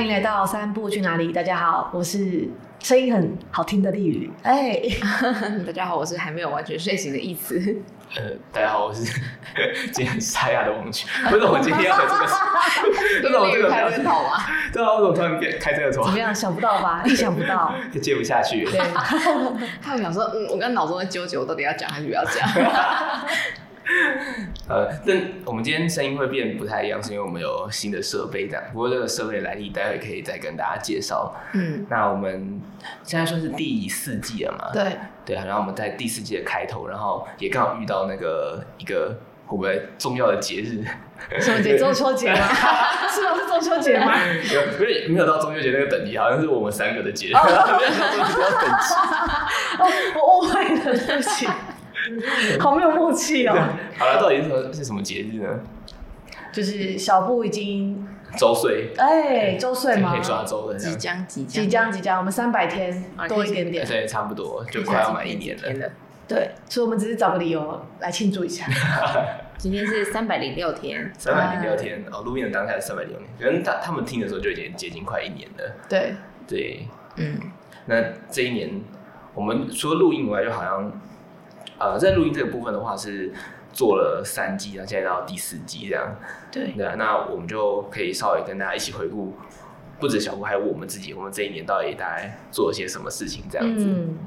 欢迎来到三步去哪里？大家好，我是声音很好听的丽宇。哎，大家好，我是还没有完全睡醒的意思。呃，大家好，我是 今天沙哑的王群。为什么我今天要开这个？为什么这个开这个头啊？对啊，为什么突然开这个头？怎么样？想不到吧？意想不到，接不下去。对，他们想说，嗯，我刚脑中在纠结，我到底要讲还是不要讲？呃，但我们今天声音会变不太一样，是因为我们有新的设备这样。不过这个设备来历，待会可以再跟大家介绍。嗯，那我们现在算是第四季了嘛？对，对啊。然后我们在第四季的开头，然后也刚好遇到那个一个我们重要的节日？什么节？中秋节吗？是吗？是中秋节吗？没有，不是没有到中秋节那个等级，好像是我们三个的节日，没有到中秋节等级。哦，我误会了，对不起。好没有默契哦。好了，到底是什么是什么节日呢？就是小布已经周岁，哎，周岁吗？可以抓周的，即将即将即将即将，我们三百天多一点点，对，差不多就快要满一年了。对，所以我们只是找个理由来庆祝一下。今天是三百零六天，三百零六天哦，录音的当下是三百零六天，可能他他们听的时候就已经接近快一年了。对对，嗯，那这一年我们除了录音以外，就好像。呃，在录音这个部分的话是做了三季，然后现在到第四季这样。对，对，那我们就可以稍微跟大家一起回顾，不止小布，还有我们自己，我们这一年到底大概做了些什么事情这样子。嗯，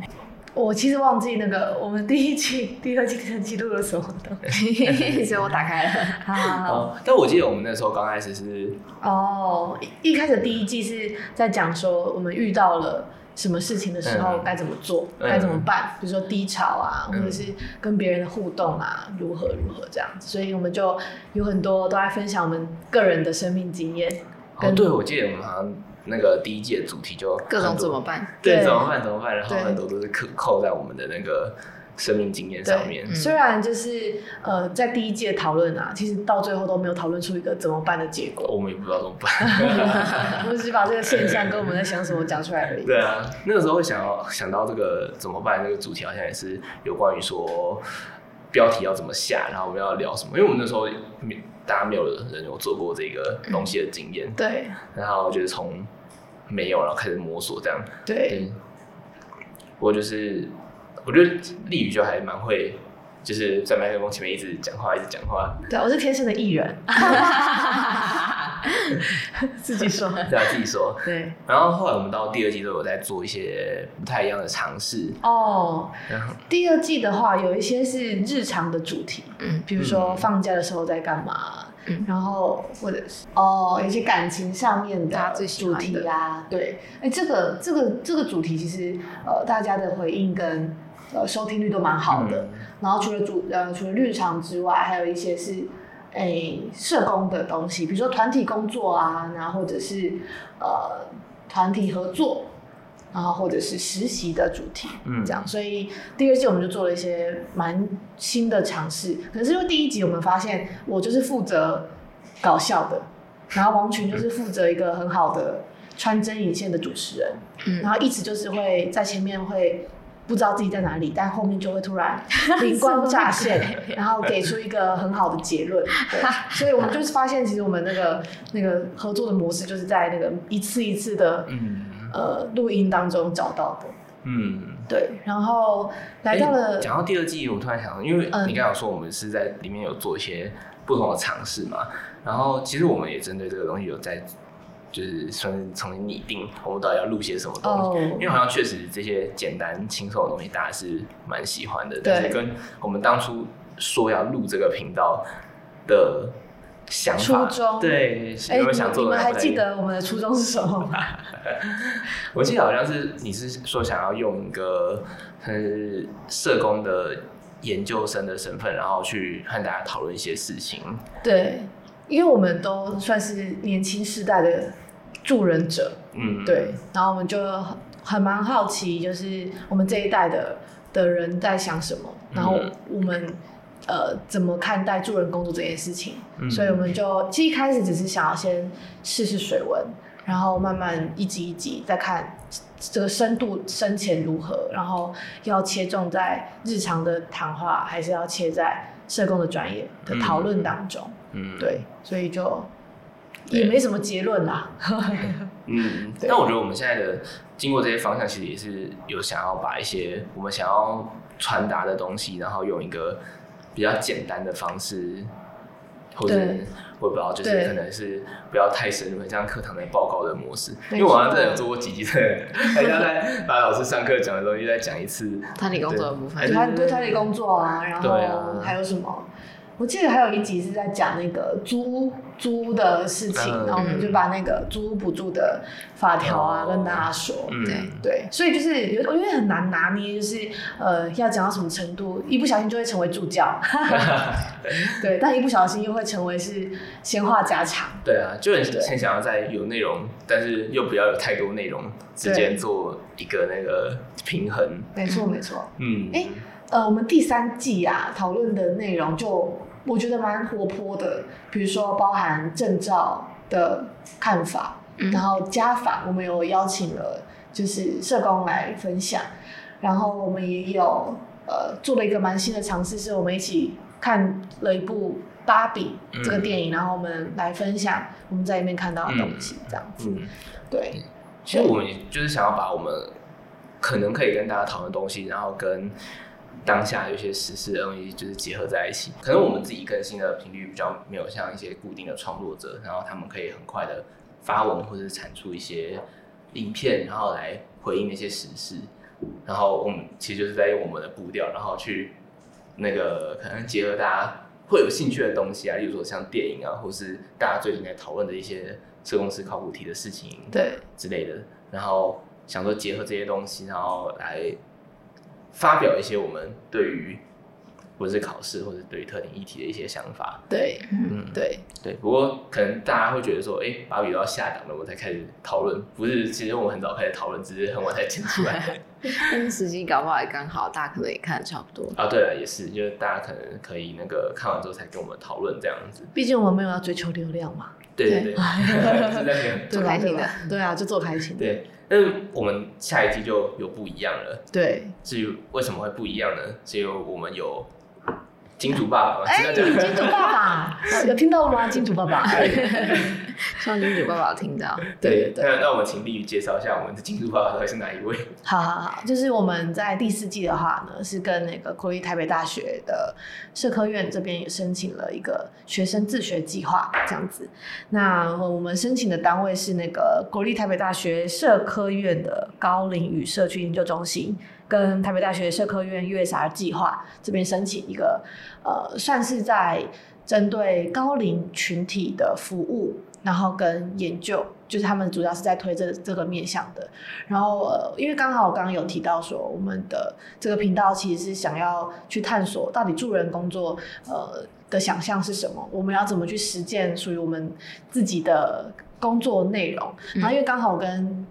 我其实忘记那个我们第一季、第二季第三季录了什么东西，所以我打开了。好好好。哦，但我记得我们那时候刚开始是哦，一开始第一季是在讲说我们遇到了。什么事情的时候该怎么做，该、嗯、怎么办？比如说低潮啊，嗯、或者是跟别人的互动啊，如何如何这样子。所以我们就有很多都在分享我们个人的生命经验。哦，对，我记得我们好像那个第一季的主题就各种怎么办？对，怎么办？怎么办？然后很多都是扣扣在我们的那个。生命经验上面，虽然就是呃，在第一季的讨论啊，其实到最后都没有讨论出一个怎么办的结果。我们也不知道怎么办，我们只是把这个现象跟我们在想什么讲出来而已。对啊，那个时候会想要想到这个怎么办那个主题，好像也是有关于说标题要怎么下，然后我们要聊什么。因为我们那时候大家没有人有做过这个东西的经验，嗯，对。然后就是从没有，然后开始摸索这样。对。不过就是。我觉得丽宇就还蛮会，就是在麦克风前面一直讲话，一直讲话。对，我是天生的艺人。自己说。对啊，自己说。对。然后后来我们到第二季都有在做一些不太一样的尝试。哦。第二季的话，有一些是日常的主题，嗯，比如说放假的时候在干嘛，嗯，然后或者是哦，有些感情上面的主题啊，对，哎，这个这个这个主题其实呃，大家的回应跟。呃，收听率都蛮好的。嗯、然后除了主呃，除了日常之外，还有一些是诶、欸、社工的东西，比如说团体工作啊，然后或者是呃团体合作，然后或者是实习的主题，嗯，这样。所以第二季我们就做了一些蛮新的尝试。可是因为第一集我们发现，我就是负责搞笑的，然后王群就是负责一个很好的穿针引线的主持人，嗯，然后一直就是会在前面会。不知道自己在哪里，但后面就会突然 灵光乍现，然后给出一个很好的结论。对，所以我们就是发现，其实我们那个那个合作的模式，就是在那个一次一次的、嗯、呃录音当中找到的。嗯，对。然后来到了讲到第二季，我突然想到，因为你刚刚说我们是在里面有做一些不同的尝试嘛，然后其实我们也针对这个东西有在。就是算是重新拟定，我们到底要录些什么东西？Oh. 因为好像确实这些简单轻松的东西，大家是蛮喜欢的。但是跟我们当初说要录这个频道的想法，初衷对，有没有想做的？你们还记得我们的初衷是什么吗？我记得好像是你是说想要用一个社工的研究生的身份，然后去和大家讨论一些事情。对，因为我们都算是年轻世代的。助人者，嗯，对，然后我们就很蛮好奇，就是我们这一代的的人在想什么，然后我们呃怎么看待助人工作这件事情，嗯，所以我们就其实一开始只是想要先试试水温，然后慢慢一级一级再看这个深度深浅如何，然后要切中在日常的谈话，还是要切在社工的专业的讨论当中，嗯，对，所以就。也没什么结论啦。嗯，但我觉得我们现在的经过这些方向，其实也是有想要把一些我们想要传达的东西，然后用一个比较简单的方式，或者我也不知道，就是可能是不要太深入，像课堂的报告的模式。因为我好像真的有做过几集，真的，还要再把老师上课讲的东西再讲一次。他理工作的部分，他对他理工作啊，然后还有什么？我记得还有一集是在讲那个租租的事情，嗯、然后我们就把那个租屋补助的法条啊、嗯、跟大家说，嗯、对对，所以就是有因为很难拿捏，就是呃要讲到什么程度，一不小心就会成为助教，对，但一不小心又会成为是闲话家常，对啊，就很很想要在有内容，但是又不要有太多内容之间做一个那个平衡，没错没错，嗯，哎。呃，我们第三季啊，讨论的内容就我觉得蛮活泼的，比如说包含证照的看法，嗯、然后家访，我们有邀请了就是社工来分享，然后我们也有呃做了一个蛮新的尝试，是我们一起看了一部《芭比》这个电影，嗯、然后我们来分享我们在里面看到的东西，这样子，嗯。嗯、对。其实我们就是想要把我们可能可以跟大家讨论的东西，然后跟当下有些时事的东西就是结合在一起，可能我们自己更新的频率比较没有像一些固定的创作者，然后他们可以很快的发文或者是产出一些影片，然后来回应那些时事。然后我们其实就是在用我们的步调，然后去那个可能结合大家会有兴趣的东西啊，例如说像电影啊，或是大家最近在讨论的一些社工师考古题的事情，对之类的。然后想说结合这些东西，然后来。发表一些我们对于或者是考试或者对于特定议题的一些想法。对，嗯，对对。不过可能大家会觉得说，哎、欸，芭比都要下档了，我才开始讨论。不是，其实我们很早开始讨论，只是很晚才剪出来。但是时机搞不好也刚好，大家可能也看得差不多。啊，对了，也是，就是大家可能可以那个看完之后才跟我们讨论这样子。毕竟我们没有要追求流量嘛。对对对，做 开心的。对啊，就做开心的。对。但是我们下一季就有不一样了。对，至于为什么会不一样呢？是因为我们有金主爸爸。哎，金主爸爸，有听到吗？金主爸爸，希望金主爸爸听到。对对。那那我们请立瑜介绍一下我们的金主爸爸到底是哪一位？好好好，就是我们在第四季的话呢，是跟那个国立台北大学的社科院这边也申请了一个学生自学计划，这样子。那我们申请的单位是那个国立台北大学社科院的高龄与社区研究中心。跟台北大学社科院 USR 计划这边申请一个，呃，算是在针对高龄群体的服务，然后跟研究，就是他们主要是在推这这个面向的。然后，呃，因为刚好我刚刚有提到说，我们的这个频道其实是想要去探索到底助人工作，呃，的想象是什么，我们要怎么去实践属于我们自己的工作内容。然后，因为刚好跟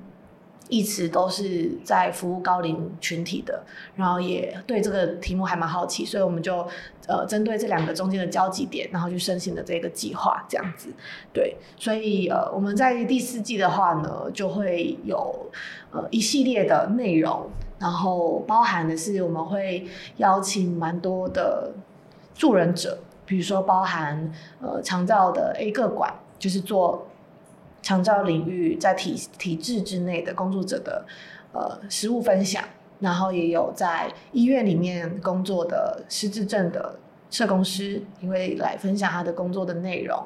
一直都是在服务高龄群体的，然后也对这个题目还蛮好奇，所以我们就呃针对这两个中间的交集点，然后去申请了这个计划，这样子。对，所以呃我们在第四季的话呢，就会有呃一系列的内容，然后包含的是我们会邀请蛮多的助人者，比如说包含呃长照的 A 个馆，就是做。长照领域在体体制之内的工作者的呃实务分享，然后也有在医院里面工作的失智症的社工师因为来分享他的工作的内容。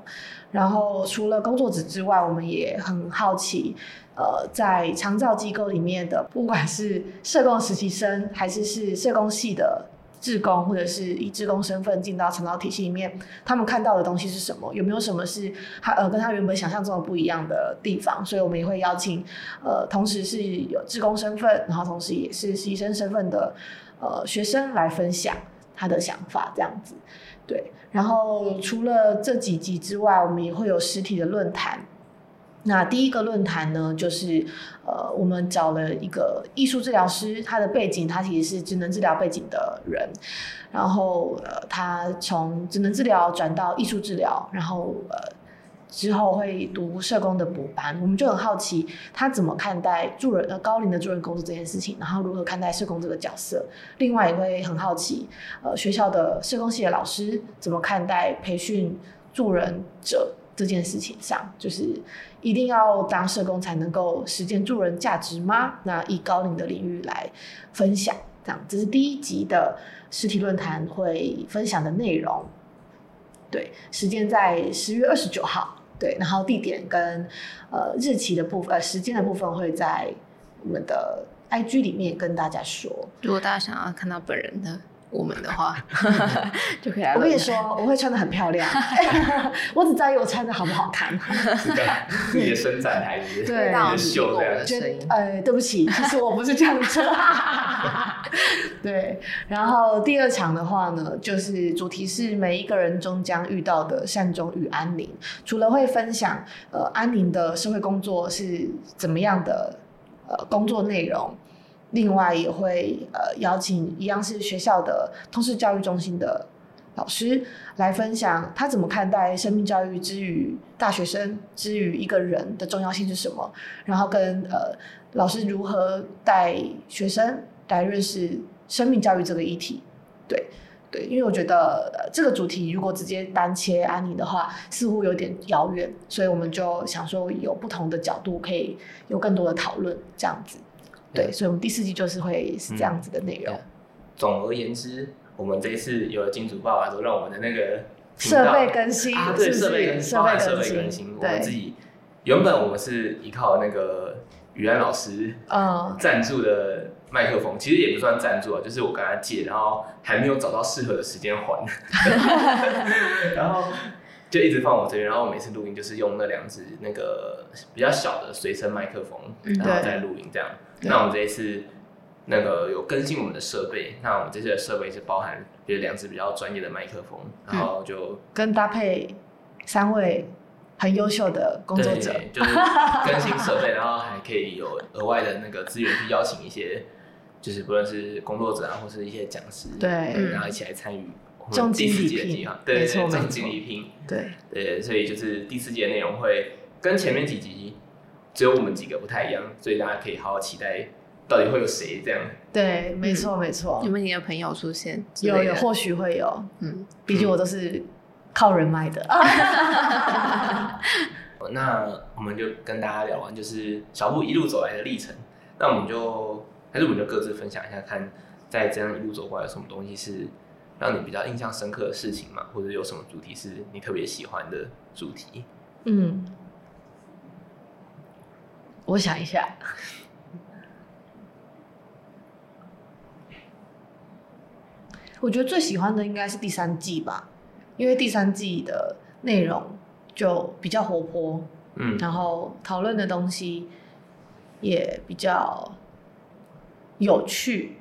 然后除了工作者之外，我们也很好奇，呃，在长照机构里面的，不管是社工实习生还是是社工系的。志工或者是以志工身份进到长体系里面，他们看到的东西是什么？有没有什么是他呃跟他原本想象中的不一样的地方？所以我们也会邀请呃同时是有志工身份，然后同时也是实习生身份的呃学生来分享他的想法，这样子。对，然后除了这几集之外，我们也会有实体的论坛。那第一个论坛呢，就是呃，我们找了一个艺术治疗师，他的背景他其实是职能治疗背景的人，然后呃，他从职能治疗转到艺术治疗，然后呃之后会读社工的补班，我们就很好奇他怎么看待助人呃高龄的助人工作这件事情，然后如何看待社工这个角色，另外也会很好奇呃学校的社工系的老师怎么看待培训助人者。这件事情上，就是一定要当社工才能够实践助人价值吗？那以高龄的领域来分享，这样这是第一集的实体论坛会分享的内容。对，时间在十月二十九号。对，然后地点跟呃日期的部分，呃时间的部分会在我们的 IG 里面跟大家说。如果大家想要看到本人的。我们的话 就可以来。我跟你说，我会穿的很漂亮。我只在意我穿的好不好看。是的，自己的伸展还是对，秀的。觉得呃，对不起，其实我不是这样子。对，然后第二场的话呢，就是主题是每一个人终将遇到的善终与安宁。除了会分享呃安宁的社会工作是怎么样的呃工作内容。另外也会呃邀请一样是学校的通识教育中心的老师来分享他怎么看待生命教育之于大学生之于一个人的重要性是什么，然后跟呃老师如何带学生来认识生命教育这个议题。对对，因为我觉得、这个主题如果直接单切安妮的话，似乎有点遥远，所以我们就想说有不同的角度可以有更多的讨论，这样子。对，所以，我们第四季就是会是这样子的内容。嗯。总而言之，我们这一次有了金主爸爸之后，让我们的那个设备更新，啊、对，设备更新，设备更新。我们自己原本我们是依靠那个宇安老师嗯赞助的麦克风，嗯，其实也不算赞助啊，就是我跟他借，然后还没有找到适合的时间还，然后就一直放我这边，然后我每次录音就是用那两只那个比较小的随身麦克风，然后再录音这样。那我们这一次那个有更新我们的设备，那我们这次的设备是包含就是两只比较专业的麦克风，然后就、嗯、跟搭配三位很优秀的工作者，就是更新设备，然后还可以有额外的那个资源去邀请一些，就是不论是工作者啊，或是一些讲师，对，然后一起来参与重金礼聘，对，重金礼拼，对对，所以就是第四季的内容会跟前面几集。只有我们几个不太一样，所以大家可以好好期待，到底会有谁这样？对，没错，没错。有没有你的朋友出现？有，有，或许会有。嗯，毕竟我都是靠人脉的。嗯、那我们就跟大家聊完，就是小布一路走来的历程。那我们就还是我们就各自分享一下，看在这样一路走过来，有什么东西是让你比较印象深刻的事情嘛？或者有什么主题是你特别喜欢的主题？嗯。我想一下，我觉得最喜欢的应该是第三季吧，因为第三季的内容就比较活泼，嗯，然后讨论的东西也比较有趣，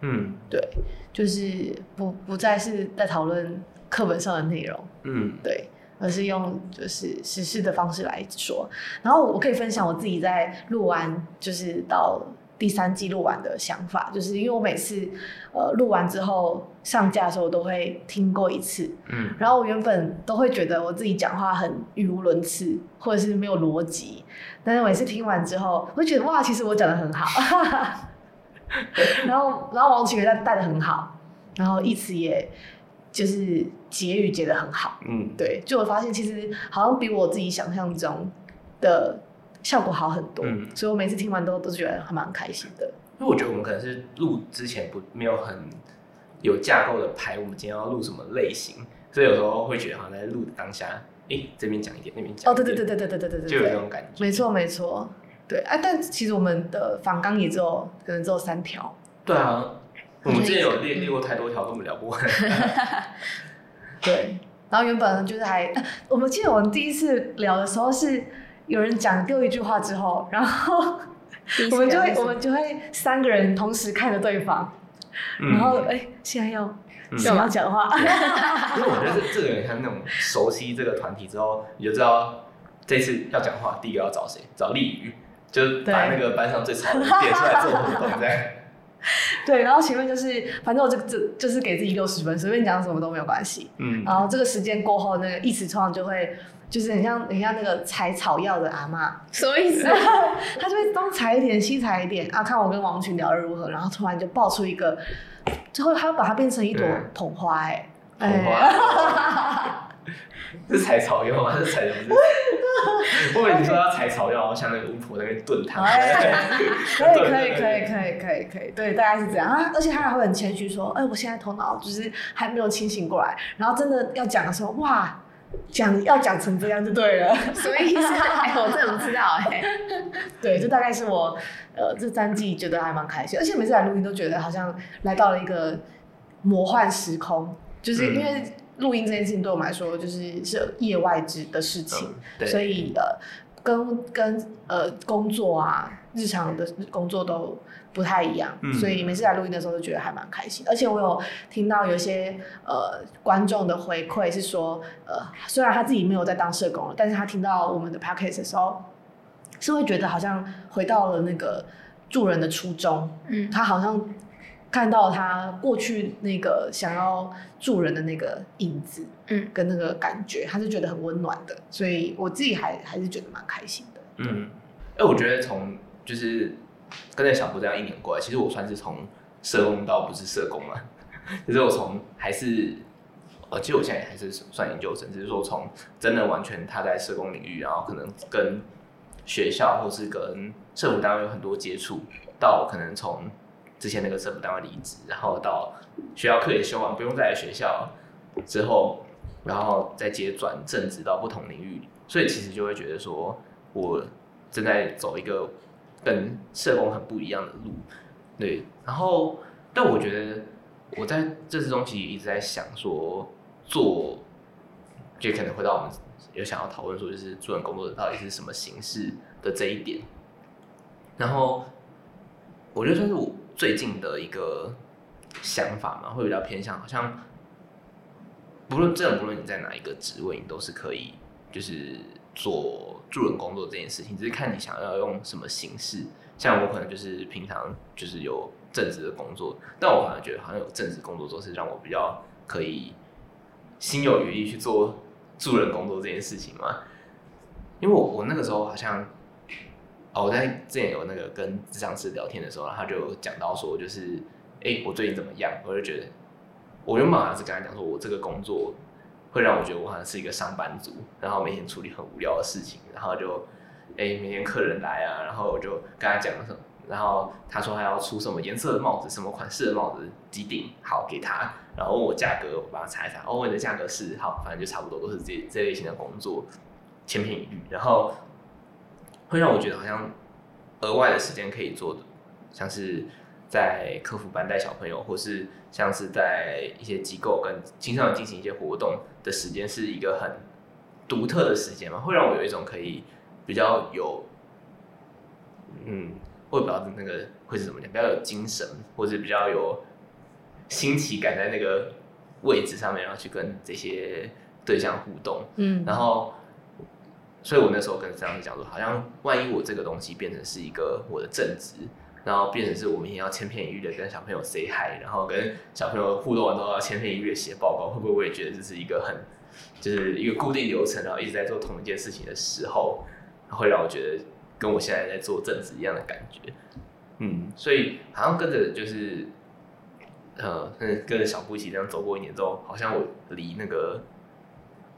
嗯，对，就是不不再是在讨论课本上的内容，嗯，对。而是用就是实事的方式来说，然后我可以分享我自己在录完就是到第三季录完的想法，就是因为我每次呃录完之后上架的时候我都会听过一次，嗯，然后我原本都会觉得我自己讲话很语无伦次或者是没有逻辑，但是每次听完之后，我就觉得哇，其实我讲的很好，然后然后王启源带的很好，然后一词也。就是结语结得很好，嗯，对，就我发现其实好像比我自己想象中的效果好很多，嗯，所以我每次听完都都觉得还蛮开心的。因为我觉得我们可能是录之前不没有很有架构的排，我们今天要录什么类型，所以有时候会觉得好像在录当下，哎、欸，这边讲一点，那边讲，哦，对对对对对对对对对，就有这种感觉。没错没错，对，哎、啊，但其实我们的访纲也只有可能只有三条。对啊。我们之前有列列过太多条，根本聊不完。对，然后原本就是还，我们记得我们第一次聊的时候是有人讲丢一句话之后，然后我们就会我们就会三个人同时看着对方，嗯、然后哎，现在要想、嗯、要讲话。因为我觉得这这个人像那种熟悉这个团体之后，你就知道这次要讲话，第一个要找谁？找丽宇，就把那个班上最吵的人点出来做活动，这样。对，然后前面就是，反正我就就就是给自己六十分，随便讲什么都没有关系。嗯，然后这个时间过后，那个一词创就会，就是很像很像那个采草药的阿妈，什么意思？他就会东采一点，西采一点啊，看我跟王群聊得如何，然后突然就爆出一个，最后他要把它变成一朵捧花，哎，捧花。是采草药吗？是采什么？我以为你说要采草药，像那个巫婆那边炖汤。可以可以可以可以可以可以，对，大概是这样啊。而且他还会很谦虚说：“哎、欸，我现在头脑就是还没有清醒过来。”然后真的要讲的时候，哇，讲要讲成这样就对了。什么意思？哎，我真的不知道哎。对，这大概是我呃这三季觉得还蛮开心，而且每次来录音都觉得好像来到了一个魔幻时空，就是因为。录音这件事情对我们来说就是是业外之的事情，嗯、所以呃，跟跟呃工作啊，日常的工作都不太一样，嗯、所以每次来录音的时候都觉得还蛮开心。而且我有听到有些呃观众的回馈是说，呃，虽然他自己没有在当社工了，但是他听到我们的 podcast 的时候，是会觉得好像回到了那个助人的初衷，嗯，他好像。看到他过去那个想要助人的那个影子，嗯，跟那个感觉，他是觉得很温暖的，所以我自己还还是觉得蛮开心的。嗯，哎，我觉得从就是跟着小布这样一年过来，其实我算是从社工到不是社工嘛，其 实我从还是，呃，其实我现在还是算研究生，只是说从真的完全他在社工领域，然后可能跟学校或是跟社福单位有很多接触，到可能从。之前那个社福单位离职，然后到学校课也修完，不用再来学校之后，然后再接转正职到不同领域，所以其实就会觉得说，我正在走一个跟社工很不一样的路，对。然后，但我觉得我在这之中其实一直在想说，做就可能回到我们有想要讨论说，就是助人工作者到底是什么形式的这一点。然后，我觉得算是我。最近的一个想法嘛，会比较偏向，好像不论这不论你在哪一个职位，你都是可以，就是做助人工作这件事情，只是看你想要用什么形式。像我可能就是平常就是有正职的工作，但我反而觉得好像有正职工作做是让我比较可以心有余力去做助人工作这件事情嘛。因为我我那个时候好像。哦，我在之前有那个跟咨商师聊天的时候，他就讲到说，就是，哎、我最近怎么样？我就觉得，我原本好像是跟他讲说，我这个工作会让我觉得我好像是一个上班族，然后每天处理很无聊的事情，然后就，哎、每天客人来啊，然后我就跟他讲什么，然后他说他要出什么颜色的帽子，什么款式的帽子，几顶，好给他，然后问我价格，我帮他查一查，哦，问的价格是好，反正就差不多都是这这类型的工作，千篇一律，然后。会让我觉得好像额外的时间可以做的，像是在客服班带小朋友，或是像是在一些机构跟青少年进行一些活动的时间，是一个很独特的时间嘛，会让我有一种可以比较有，嗯，会比较那个会是怎么讲，比较有精神，或者比较有新奇感在那个位置上面，然后去跟这些对象互动，嗯，然后。所以我那时候跟这样子讲说，好像万一我这个东西变成是一个我的正职，然后变成是我明天要千篇一律的跟小朋友 say hi，然后跟小朋友互动完都要千篇一律的写报告，会不会我也觉得这是一个很，就是一个固定流程，然后一直在做同一件事情的时候，会让我觉得跟我现在在做正职一样的感觉。嗯，所以好像跟着就是，呃，跟着小布一起这样走过一年之后，好像我离那个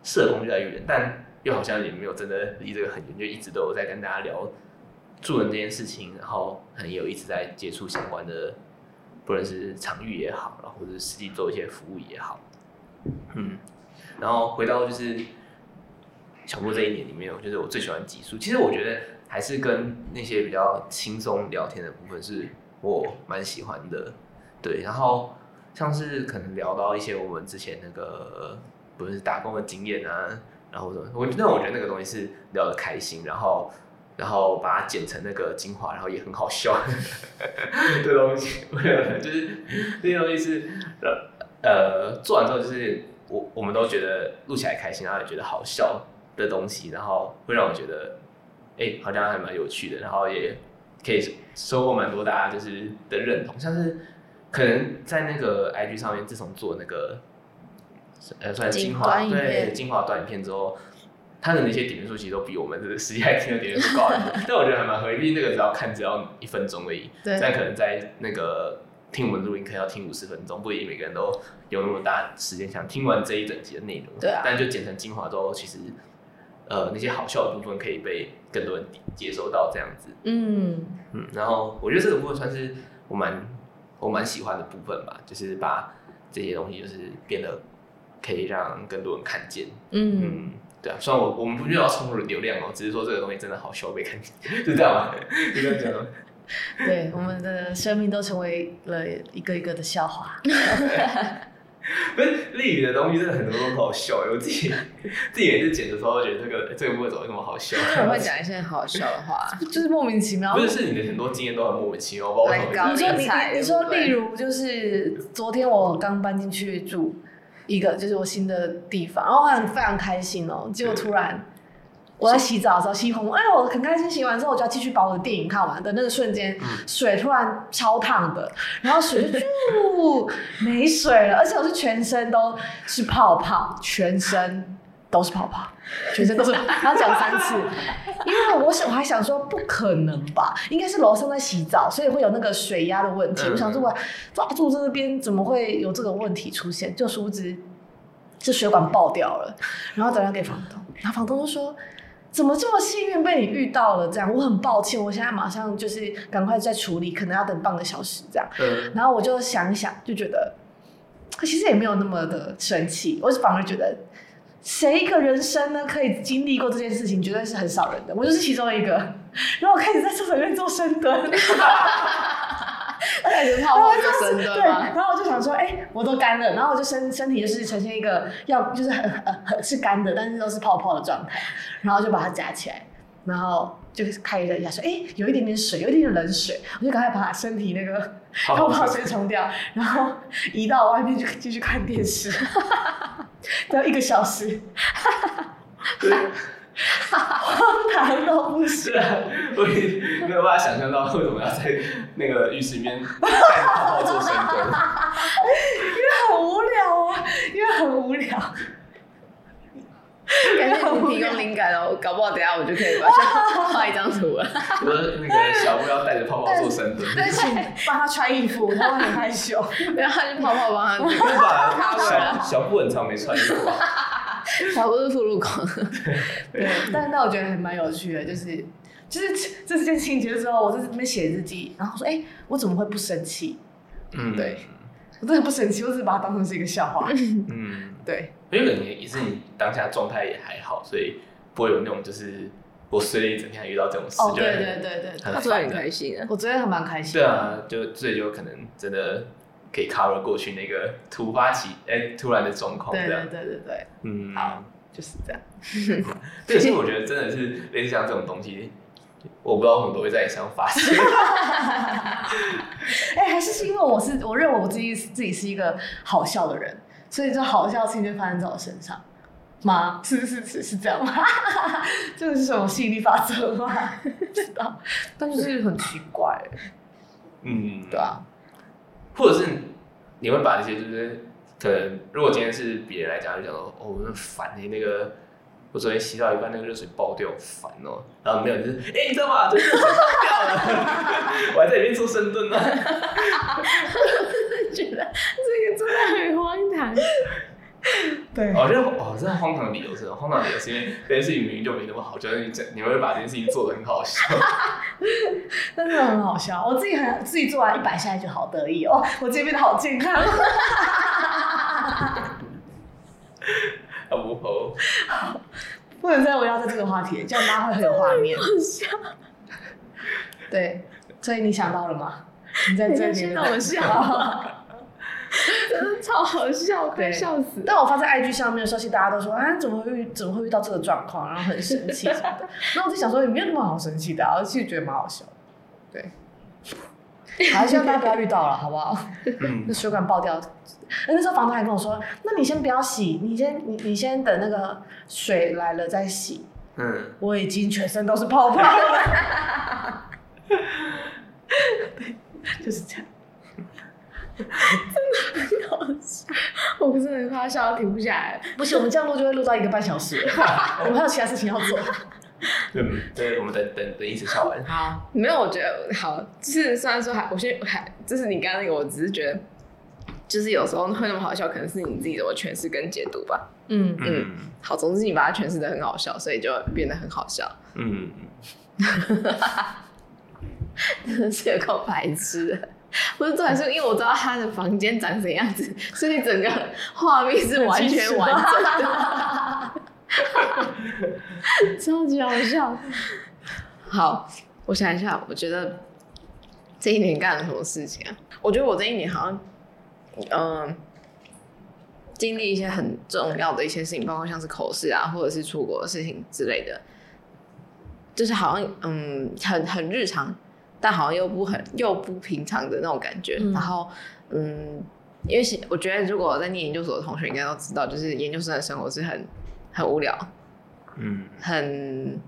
社工越来越远，但。又好像也没有真的离这个很远，就一直都有在跟大家聊助人这件事情，然后也有一直在接触相关的，不论是场域也好，然后或者实际做一些服务也好，嗯，然后回到就是小布这一年里面，我就是我最喜欢集数。其实我觉得还是跟那些比较轻松聊天的部分是我蛮喜欢的，对。然后像是可能聊到一些我们之前那个不论是打工的经验啊。然后我那我觉得那个东西是聊得开心，然后然后把它剪成那个精华，然后也很好笑 的东西。没有，就是这些东西是呃做完之后，就是我我们都觉得录起来开心，然后也觉得好笑的东西，然后会让我觉得哎好像还蛮有趣的，然后也可以收获蛮多大家就是的认同，像是可能在那个 IG 上面，自从做那个。呃，算精华对精华短影片之后，他的那些点阅数其实都比我们这个实际来听的点阅数高很多。但我觉得还蛮合理，毕竟那个只要看只要一分钟而已，对，但可能在那个听我们录音课要听五十分钟，不一定每个人都有那么大时间想听完这一整集的内容。对啊。但就剪成精华之后，其实呃那些好笑的部分可以被更多人接收到，这样子。嗯嗯。然后我觉得这个部分算是我蛮我蛮喜欢的部分吧，就是把这些东西就是变得可以让更多人看见。嗯。嗯对啊，虽然我我们不需要充入流量哦，只是说这个东西真的好笑被看见，就这样吗？就这样讲吗？对，我们的生命都成为了一个一个的笑话。不是丽宇的东西，真的很多都好笑。我自己自己也是剪的时候，觉得这个这个不会怎么那么好笑。我会讲一些好笑的话，就是莫名其妙。不是，是你的很多经验都很莫名其妙。我不知道为什么。你说你你说，例如就是昨天我刚搬进去住一个就是我新的地方，然后我很非常开心哦，结果突然。我在洗澡的时候，洗红，哎呦，我很开心。洗完之后，我就要继续把我的电影看完的那个瞬间，水突然超烫的，然后水就就 没水了，而且我是全身都是泡泡，全身都是泡泡，全身都是。然后讲三次，因为我想我还想说不可能吧，应该是楼上在洗澡，所以会有那个水压的问题。我想说我抓住这边怎么会有这个问题出现？就殊不知是水管爆掉了，然后打电话给房东，然后房东就说。怎么这么幸运被你遇到了？这样我很抱歉，我现在马上就是赶快再处理，可能要等半个小时这样。嗯。然后我就想一想，就觉得其实也没有那么的生气，我是反而觉得谁一个人生呢可以经历过这件事情，绝对是很少人的，我就是其中一个。然后我开始在厕所里面做深蹲。开始泡泡就深蹲对，然后我就想说，哎、欸，我都干了，然后我就身身体就是呈现一个要就是很很很是干的，但是都是泡泡的状态，然后就把它夹起来，然后就开了一下说，哎、欸，有一点点水，有一点点冷水，我就赶快把身体那个 泡泡水冲掉，然后移到外面去继续看电视，要一个小时。荒唐到不行，我也没有办法想象到为什么要在那个浴室里面带着泡泡做深蹲，因为很无聊啊，因为很无聊。感谢你提供灵感哦，搞不好等下我就可以把它 画一张图了。我说那个小布要带着泡泡做深蹲，但请帮他穿衣服，他会很害羞，然后他就泡泡帮他。小小布很常没穿衣服。小布是副入口，对，但是那我觉得还蛮有趣的，就是就是这件情节之后，我在这边写日记，然后说，哎、欸，我怎么会不生气？嗯，对，我真的不生气，我只是把它当成是一个笑话。嗯，对，因为你也是你当下状态也还好，所以不会有那种就是我睡了一整天还遇到这种事，哦，对对对对，他昨天很开心，我昨天还蛮开心。对啊，就所以就可能真的。可以 cover 过去那个突发奇哎、欸、突然的状况，对对对对对，嗯，好，就是这样。这是我觉得真的是类似像这种东西，我不知道为什么都会在你身上发生。哎、欸，还是是因为我是我认为我自己自己是一个好笑的人，所以这好笑的事情就发生在我身上吗？是是是是这样吗？这个是什么吸引力法则吗？不 知道，但就是很奇怪。嗯，对啊。或者是你会把那些就是可能，如果今天是别人来讲，就讲说哦，很烦你那个，我昨天洗到一半，那个热水爆掉，烦哦。然后没有就是，哎、欸，你知道吗？这热水爆掉了，我还在里面做深蹲呢。真的很荒唐。对，我觉得哦，这荒唐的理由是，荒唐的理由是因为这件事情明明就没那么好，觉得你这你会把这件事情做的很好笑，真的很好笑。我自己很自己做完一百下就好得意哦，我这边的好健康。啊不好，不能再围绕在这个话题，这样大家会很有画面。好笑。对，所以你想到了吗？你在这里让我笑。真的超好笑，快笑死！但我发在 IG 上面的时候，其实大家都说啊，怎么会遇怎么会遇到这个状况，然后很生气什么的。然后我就想说，也没有那么好生气的，啊，我其实觉得蛮好笑。对，好，希望大家不要遇到了，好不好？嗯。那水管爆掉，那时候房东还跟我说，那你先不要洗，你先你你先等那个水来了再洗。嗯。我已经全身都是泡泡了。对，就是这样。真的很好笑，我不是很快笑到停不下来。不行，我们这样录就会录到一个半小时，我们还有其他事情要做。对，对，我们等等等一直笑完。好，没有，我觉得好，就是虽然说还，我先还，就是你刚刚那个，我只是觉得，就是有时候会那么好笑，可能是你自己怎么诠释跟解读吧。嗯嗯，好，总之你把它诠释的很好笑，所以就变得很好笑。嗯，真的是有够白痴。不是，重点是因为我知道他的房间长什么样子，所以整个画面是完全 完整的，超级好笑。好，我想一下，我觉得这一年干了什么事情啊？我觉得我这一年好像，嗯、呃，经历一些很重要的一些事情，包括像是口试啊，或者是出国的事情之类的，就是好像嗯，很很日常。但好像又不很又不平常的那种感觉，嗯、然后嗯，因为我觉得如果在念研究所的同学应该都知道，就是研究生的生活是很很无聊，嗯，很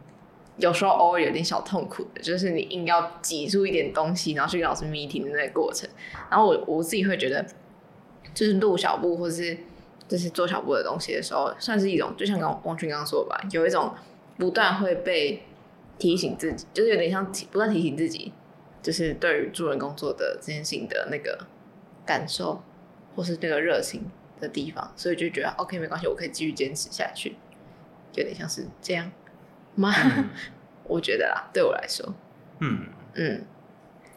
有时候偶尔有点小痛苦的，就是你硬要挤出一点东西，然后去跟老师 meeting 的那个过程。然后我我自己会觉得，就是录小步或者是就是做小步的东西的时候，算是一种，就像刚王群刚刚说的吧，有一种不断会被提醒自己，就是有点像提不断提醒自己。就是对于助人工作的这件事情的那个感受，或是那个热情的地方，所以就觉得 OK 没关系，我可以继续坚持下去，有点像是这样吗？嗯、我觉得啦，对我来说，嗯嗯，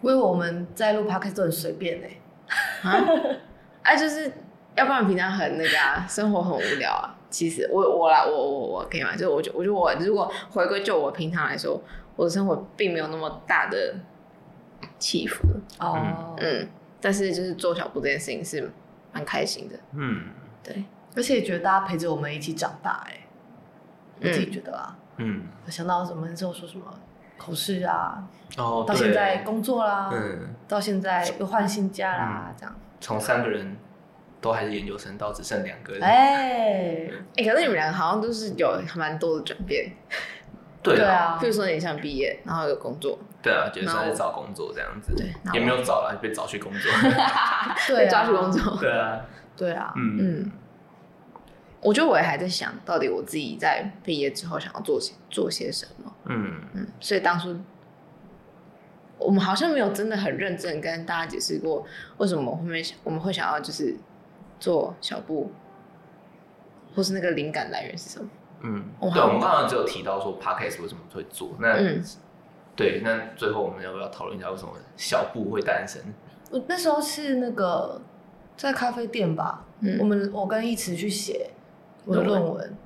因为我们在录 Podcast 都很随便哎、欸，啊，哎、啊，就是要不然平常很那个啊，生活很无聊啊。其实我我啦，我我我可以吗？就我觉我觉得我如果回归就我平常来说，我的生活并没有那么大的。起伏。哦，嗯，但是就是做小布这件事情是蛮开心的，嗯，对，而且也觉得大家陪着我们一起长大，哎，我自己觉得啊，嗯，我想到什么之后说什么口试啊，哦，到现在工作啦，嗯，到现在又换新家啦，这样，从三个人都还是研究生到只剩两个人，哎，哎，可是你们两个好像都是有蛮多的转变。对啊，比如说你想毕业，然后有工作，对啊，就是在找工作这样子，对，也没有找了，被找去工作，被，抓去工作，对啊，对啊，嗯。嗯，我觉得我也还在想到底我自己在毕业之后想要做些做些什么，嗯。嗯，所以当初我们好像没有真的很认真跟大家解释过为什么我们会我们会想要就是做小布，或是那个灵感来源是什么。嗯，对，我们刚刚只有提到说 Podcast 为什么会做，那、嗯、对，那最后我们要不要讨论一下为什么小布会单身？我那时候是那个在咖啡店吧，嗯、我们我跟一慈去写我的论文，嗯、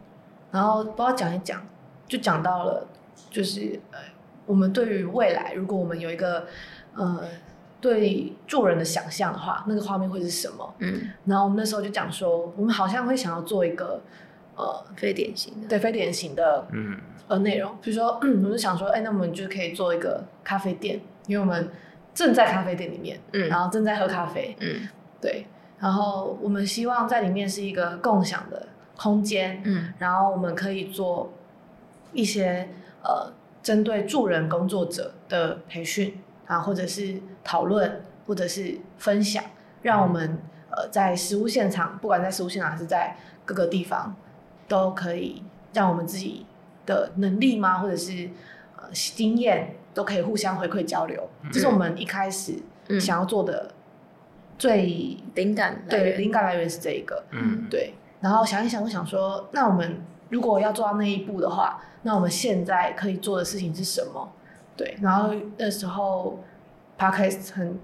然后不知道讲一讲，就讲到了，就是呃，我们对于未来，如果我们有一个呃对做人的想象的话，那个画面会是什么？嗯，然后我们那时候就讲说，我们好像会想要做一个。呃，非典型的，对，非典型的，嗯，呃，内容，比如说，嗯，我就想说，哎、欸，那我们就可以做一个咖啡店，因为我们正在咖啡店里面，嗯，然后正在喝咖啡，嗯，对，然后我们希望在里面是一个共享的空间，嗯，然后我们可以做一些呃，针对助人工作者的培训啊，或者是讨论，或者是分享，让我们呃，在实物现场，不管在实物现场还是在各个地方。都可以让我们自己的能力吗？或者是呃经验都可以互相回馈交流，嗯、这是我们一开始想要做的最灵、嗯、感。对，灵感来源是这一个。嗯，对。然后想一想，我想说，那我们如果要做到那一步的话，那我们现在可以做的事情是什么？对。然后那时候 Podcast 很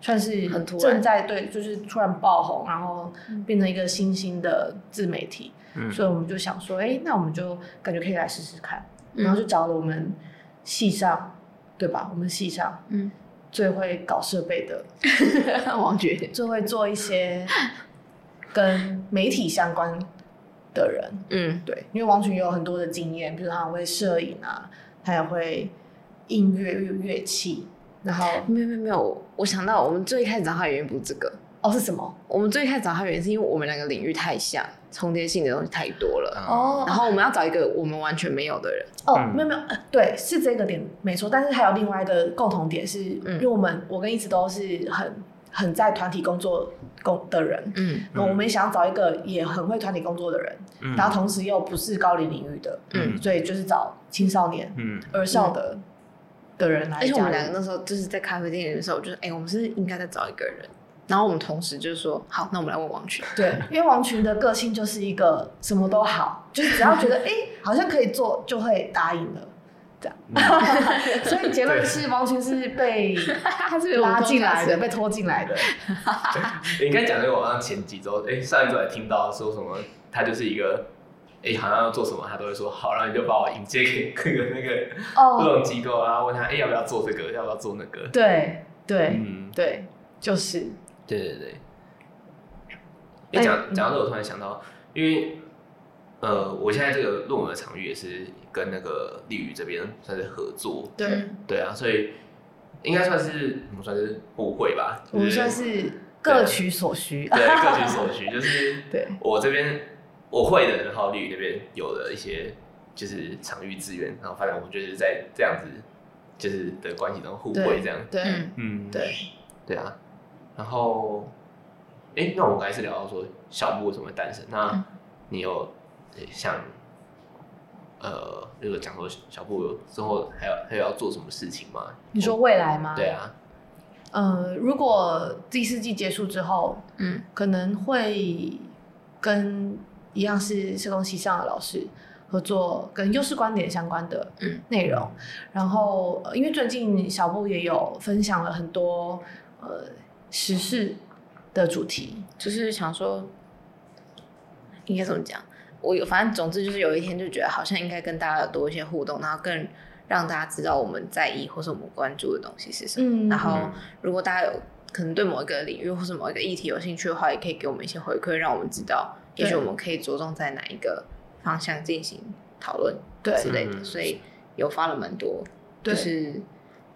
算是正在对，就是突然爆红，然后变成一个新兴的自媒体。嗯、所以我们就想说，哎、欸，那我们就感觉可以来试试看，嗯、然后就找了我们系上，对吧？我们系上，嗯，最会搞设备的。王爵，最会做一些 跟媒体相关的人，嗯，对，因为王群有很多的经验，比如他会摄影啊，他也会音乐乐器，然后没有没有没有，我想到我们最开始找他的原因不是这个，哦，是什么？我们最开始找他原因是因为我们两个领域太像。重叠性的东西太多了。哦，然后我们要找一个我们完全没有的人。哦，没有没有，对，是这个点没错，但是还有另外一个共同点是，因为我们我跟一直都是很很在团体工作工的人，嗯，那我们也想要找一个也很会团体工作的人，嗯，然后同时又不是高龄领域的，嗯，所以就是找青少年，嗯，儿少的的人来。而且我们两个那时候就是在咖啡店的时候，我就是哎，我们是应该再找一个人，然后我们同时就是说，好，那我们来问王群，对，因为王群的个性就是一个什么都好，就是只要觉得哎，好像可以做，就会答应了。这样，所以结论是王群是被 他是拉进来的，被拖进来的。你刚才讲那个，我好像前几周，哎，上一周还听到说什么，他就是一个，哎，好像要做什么，他都会说好，然后你就把我引荐给各个那个各种机构啊，问他，哎，要不要做这个，要不要做那个？对对，嗯，对，就是，对对对。哎，讲讲到这，我突然想到，因为。呃，我现在这个论文的场域也是跟那个立宇这边算是合作，对。对啊，所以应该算是我们算是互惠吧，我们算是各取所需，对，各取所 需，就是对。我这边我会的，然后立宇那边有了一些就是场域资源，然后发展，我们就是在这样子就是的关系中互惠这样，对，嗯，对对啊，然后哎，那我们还是聊到说小布为什么会诞生，那你有？想，呃，那个讲说小布之后还有还有要做什么事情吗？你说未来吗？对啊，呃，如果第四季结束之后，嗯，可能会跟一样是社工系上的老师合作，跟优势观点相关的内容。嗯、然后，因为最近小布也有分享了很多呃时事的主题，就是想说应该怎么讲？我有，反正总之就是有一天就觉得好像应该跟大家有多一些互动，然后更让大家知道我们在意或是我们关注的东西是什么。嗯、然后如果大家有可能对某一个领域或是某一个议题有兴趣的话，也可以给我们一些回馈，让我们知道，也许我们可以着重在哪一个方向进行讨论之类的。所以有发了蛮多，就是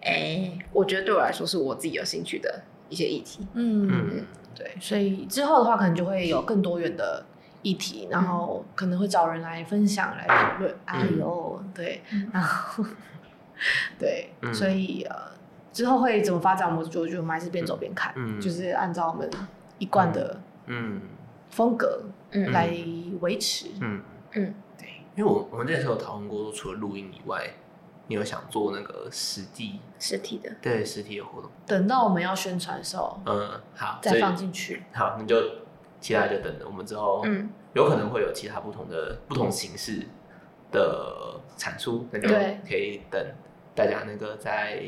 哎、欸，我觉得对我来说是我自己有兴趣的一些议题。嗯，嗯。对，所以之后的话可能就会有更多元的。议题，然后可能会找人来分享、来讨论。哎呦，对，然后 对，所以呃，之后会怎么发展，我就就我们还是边走边看，就是按照我们一贯的嗯。风格来维持。嗯。嗯，对，因为我我们那时候讨论过，除了录音以外，你有想做那个实地实体的，对，实体的活动。等到我们要宣传的时候，嗯，好，再放进去。好，你就。其他就等着我们之后，嗯，有可能会有其他不同的不同形式的产出，那就可以等大家那个在。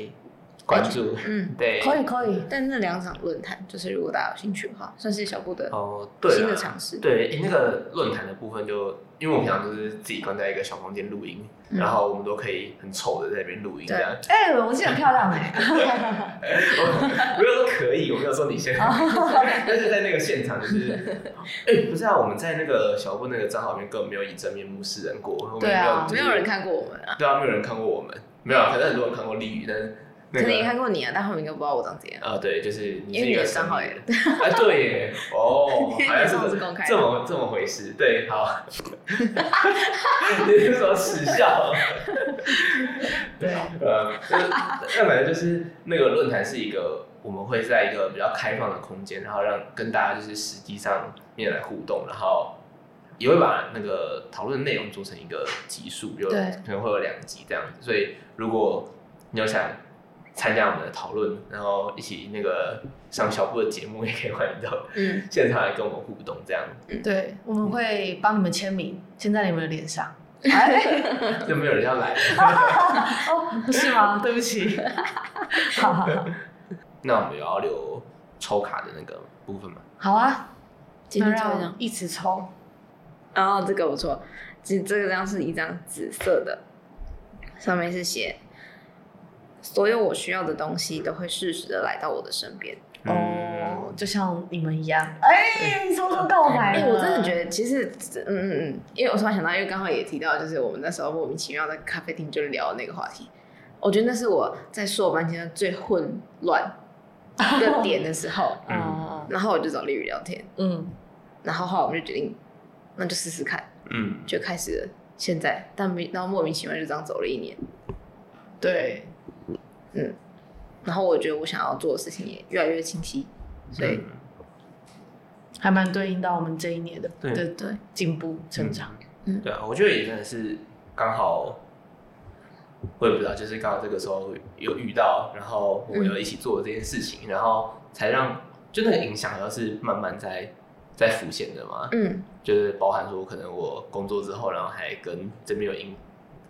关注，嗯，对，可以可以。但那两场论坛，就是如果大家有兴趣的话，算是小布的哦，对，新的尝试。对，那个论坛的部分，就因为我们平常都是自己关在一个小房间录音，然后我们都可以很丑的在那边录音，这样。哎，我记得很漂亮哎。我没有说可以，我没有说你先，但是在那个现场就是，哎，不是啊，我们在那个小布那个账号里面根本没有以真面目示人过，对啊，没有人看过我们啊，对啊，没有人看过我们，没有，可能很多人看过立宇，但是。可能也看过你啊，但他们应该不知道我长怎样。啊，对，就是你是一个账号耶。哎，对耶，哦，好像是公开，这么这么回事。对，好。你是说耻笑？对，呃，那那反正就是那个论坛是一个，我们会在一个比较开放的空间，然后让跟大家就是实际上面来互动，然后也会把那个讨论内容做成一个集数，有可能会有两集这样子。所以如果你有想。参加我们的讨论，然后一起那个上小布的节目，也可以欢迎到现场来跟我们互动，这样。嗯、对，我们会帮你们签名，签在你们的脸上。就没有人要来。哦，是吗？对不起。好好好。那我们也要留抽卡的那个部分吗？好啊，今天抽一张，一起抽。哦，这个不错，这这个张是一张紫色的，上面是写。所有我需要的东西都会适时的来到我的身边。哦，就像你们一样。哎，你偷偷告白。哎，我真的觉得，其实，嗯嗯嗯，因为我突然想到，因为刚好也提到，就是我们那时候莫名其妙在咖啡厅就聊那个话题。我觉得那是我在硕班阶段最混乱的点的时候。嗯。然后我就找丽宇聊天。嗯。然后后来我们就决定，那就试试看。嗯。就开始了。现在，但没，然后莫名其妙就这样走了一年。对。嗯，然后我觉得我想要做的事情也越来越清晰，所以还蛮对应到我们这一年的对对进步成长。嗯，对啊，我觉得也真的是刚好，我也不知道，就是刚好这个时候有遇到，然后我们有一起做这件事情，然后才让就那个影响，要是慢慢在在浮现的嘛。嗯，就是包含说，可能我工作之后，然后还跟这边有影。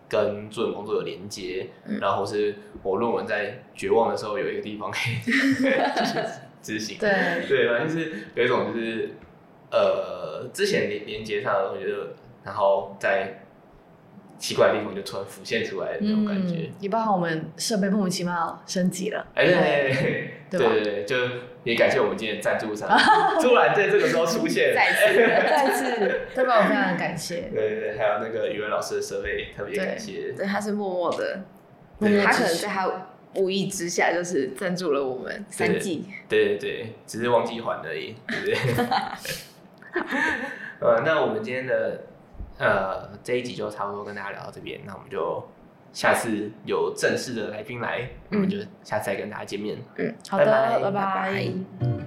跟做工作有连接，嗯、然后是我论文在绝望的时候有一个地方可以 执行。对对，反正就是有一种就是呃，之前连连接上的东西，然后在奇怪的地方就突然浮现出来的那种感觉。也包含我们设备莫名其妙升级了。哎，对对对，就。也感谢我们今天赞助商，突然在这个时候出现，再次再次，对吧？我非常感谢。对对对，还有那个语文老师的设备，特别感谢。对，他是默默的，他可能在他无意之下就是赞助了我们三季。对对对，只是忘记还而已，对不对？呃，那我们今天的呃这一集就差不多跟大家聊到这边，那我们就。下次有正式的来宾来，我们就下次再跟大家见面。嗯，好的，拜拜。拜拜。